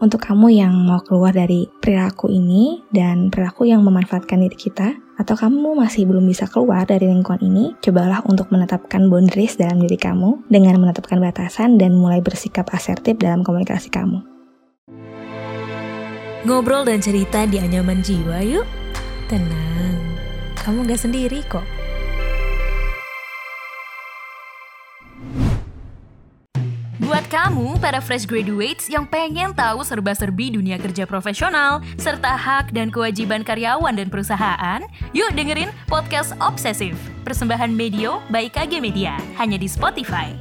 Untuk kamu yang mau keluar dari perilaku ini dan perilaku yang memanfaatkan diri kita, atau kamu masih belum bisa keluar dari lingkungan ini, cobalah untuk menetapkan boundaries dalam diri kamu dengan menetapkan batasan dan mulai bersikap asertif dalam komunikasi kamu. Ngobrol dan cerita di anyaman jiwa yuk. Tenang, kamu gak sendiri kok. Buat kamu, para fresh graduates yang pengen tahu serba-serbi dunia kerja profesional, serta hak dan kewajiban karyawan dan perusahaan, yuk dengerin Podcast Obsesif, persembahan Medio by KG Media, hanya di Spotify.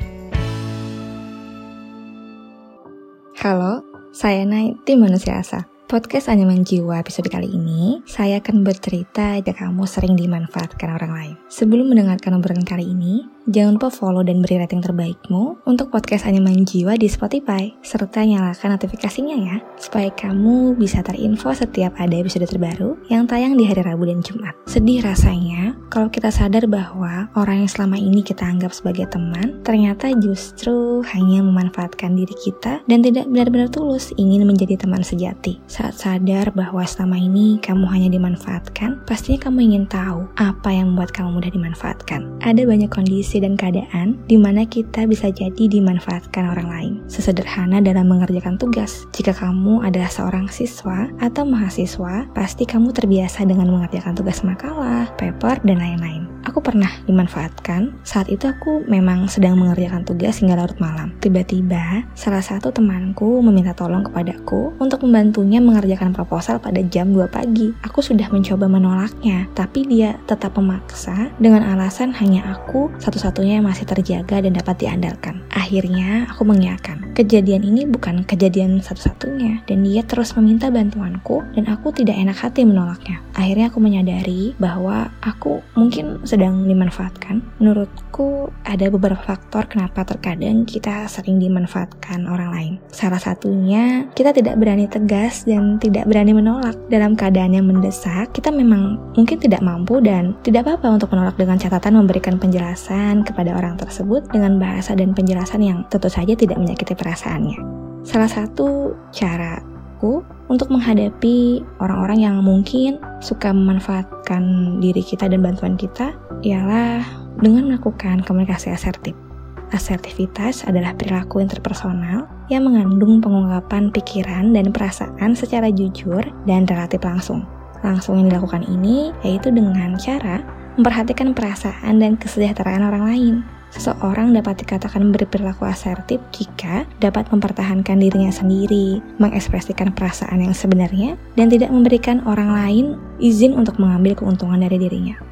Halo, saya Nai, tim manusia asa. Podcast Anyaman Jiwa episode kali ini, saya akan bercerita jika kamu sering dimanfaatkan orang lain. Sebelum mendengarkan obrolan kali ini, Jangan lupa follow dan beri rating terbaikmu untuk podcast Anyaman Jiwa di Spotify, serta nyalakan notifikasinya ya, supaya kamu bisa terinfo setiap ada episode terbaru yang tayang di hari Rabu dan Jumat. Sedih rasanya kalau kita sadar bahwa orang yang selama ini kita anggap sebagai teman, ternyata justru hanya memanfaatkan diri kita dan tidak benar-benar tulus ingin menjadi teman sejati. Saat sadar bahwa selama ini kamu hanya dimanfaatkan, pastinya kamu ingin tahu apa yang membuat kamu mudah dimanfaatkan. Ada banyak kondisi dan keadaan di mana kita bisa jadi dimanfaatkan orang lain. Sesederhana dalam mengerjakan tugas. Jika kamu adalah seorang siswa atau mahasiswa, pasti kamu terbiasa dengan mengerjakan tugas makalah, paper, dan lain-lain. Aku pernah dimanfaatkan. Saat itu aku memang sedang mengerjakan tugas hingga larut malam. Tiba-tiba, salah satu temanku meminta tolong kepadaku untuk membantunya mengerjakan proposal pada jam 2 pagi. Aku sudah mencoba menolaknya, tapi dia tetap memaksa dengan alasan hanya aku satu-satunya yang masih terjaga dan dapat diandalkan. Akhirnya, aku mengiyakan. Kejadian ini bukan kejadian satu-satunya, dan dia terus meminta bantuanku, dan aku tidak enak hati menolaknya. Akhirnya aku menyadari bahwa aku mungkin sedang dimanfaatkan. Menurutku ada beberapa faktor kenapa terkadang kita sering dimanfaatkan orang lain. Salah satunya kita tidak berani tegas dan tidak berani menolak. Dalam keadaan yang mendesak, kita memang mungkin tidak mampu dan tidak apa-apa untuk menolak dengan catatan memberikan penjelasan kepada orang tersebut dengan bahasa dan penjelasan yang tentu saja tidak menyakiti perasaannya. Salah satu cara aku untuk menghadapi orang-orang yang mungkin suka memanfaatkan diri kita dan bantuan kita ialah dengan melakukan komunikasi asertif. Asertivitas adalah perilaku interpersonal yang mengandung pengungkapan pikiran dan perasaan secara jujur dan relatif langsung. Langsung yang dilakukan ini yaitu dengan cara memperhatikan perasaan dan kesejahteraan orang lain, Seseorang dapat dikatakan berperilaku asertif jika dapat mempertahankan dirinya sendiri, mengekspresikan perasaan yang sebenarnya, dan tidak memberikan orang lain izin untuk mengambil keuntungan dari dirinya.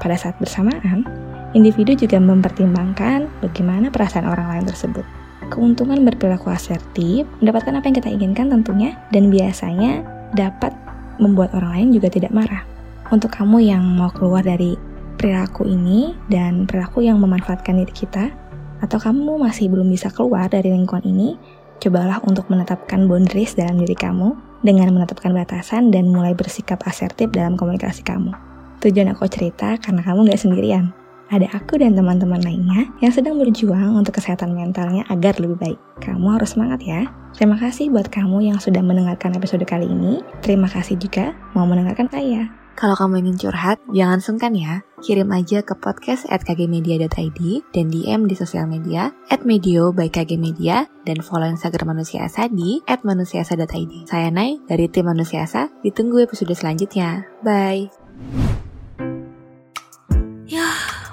Pada saat bersamaan, individu juga mempertimbangkan bagaimana perasaan orang lain tersebut. Keuntungan berperilaku asertif mendapatkan apa yang kita inginkan tentunya, dan biasanya dapat membuat orang lain juga tidak marah. Untuk kamu yang mau keluar dari perilaku ini dan perilaku yang memanfaatkan diri kita, atau kamu masih belum bisa keluar dari lingkungan ini, cobalah untuk menetapkan boundaries dalam diri kamu dengan menetapkan batasan dan mulai bersikap asertif dalam komunikasi kamu. Tujuan aku cerita karena kamu gak sendirian. Ada aku dan teman-teman lainnya yang sedang berjuang untuk kesehatan mentalnya agar lebih baik. Kamu harus semangat ya. Terima kasih buat kamu yang sudah mendengarkan episode kali ini. Terima kasih juga mau mendengarkan saya. Kalau kamu ingin curhat, jangan sungkan ya. Kirim aja ke podcast at kgmedia.id dan DM di sosial media at medio by KG Media dan follow Instagram Manusia Asa di at manusiasa.id. Saya Nay dari tim Manusia Asa. Ditunggu episode selanjutnya. Bye.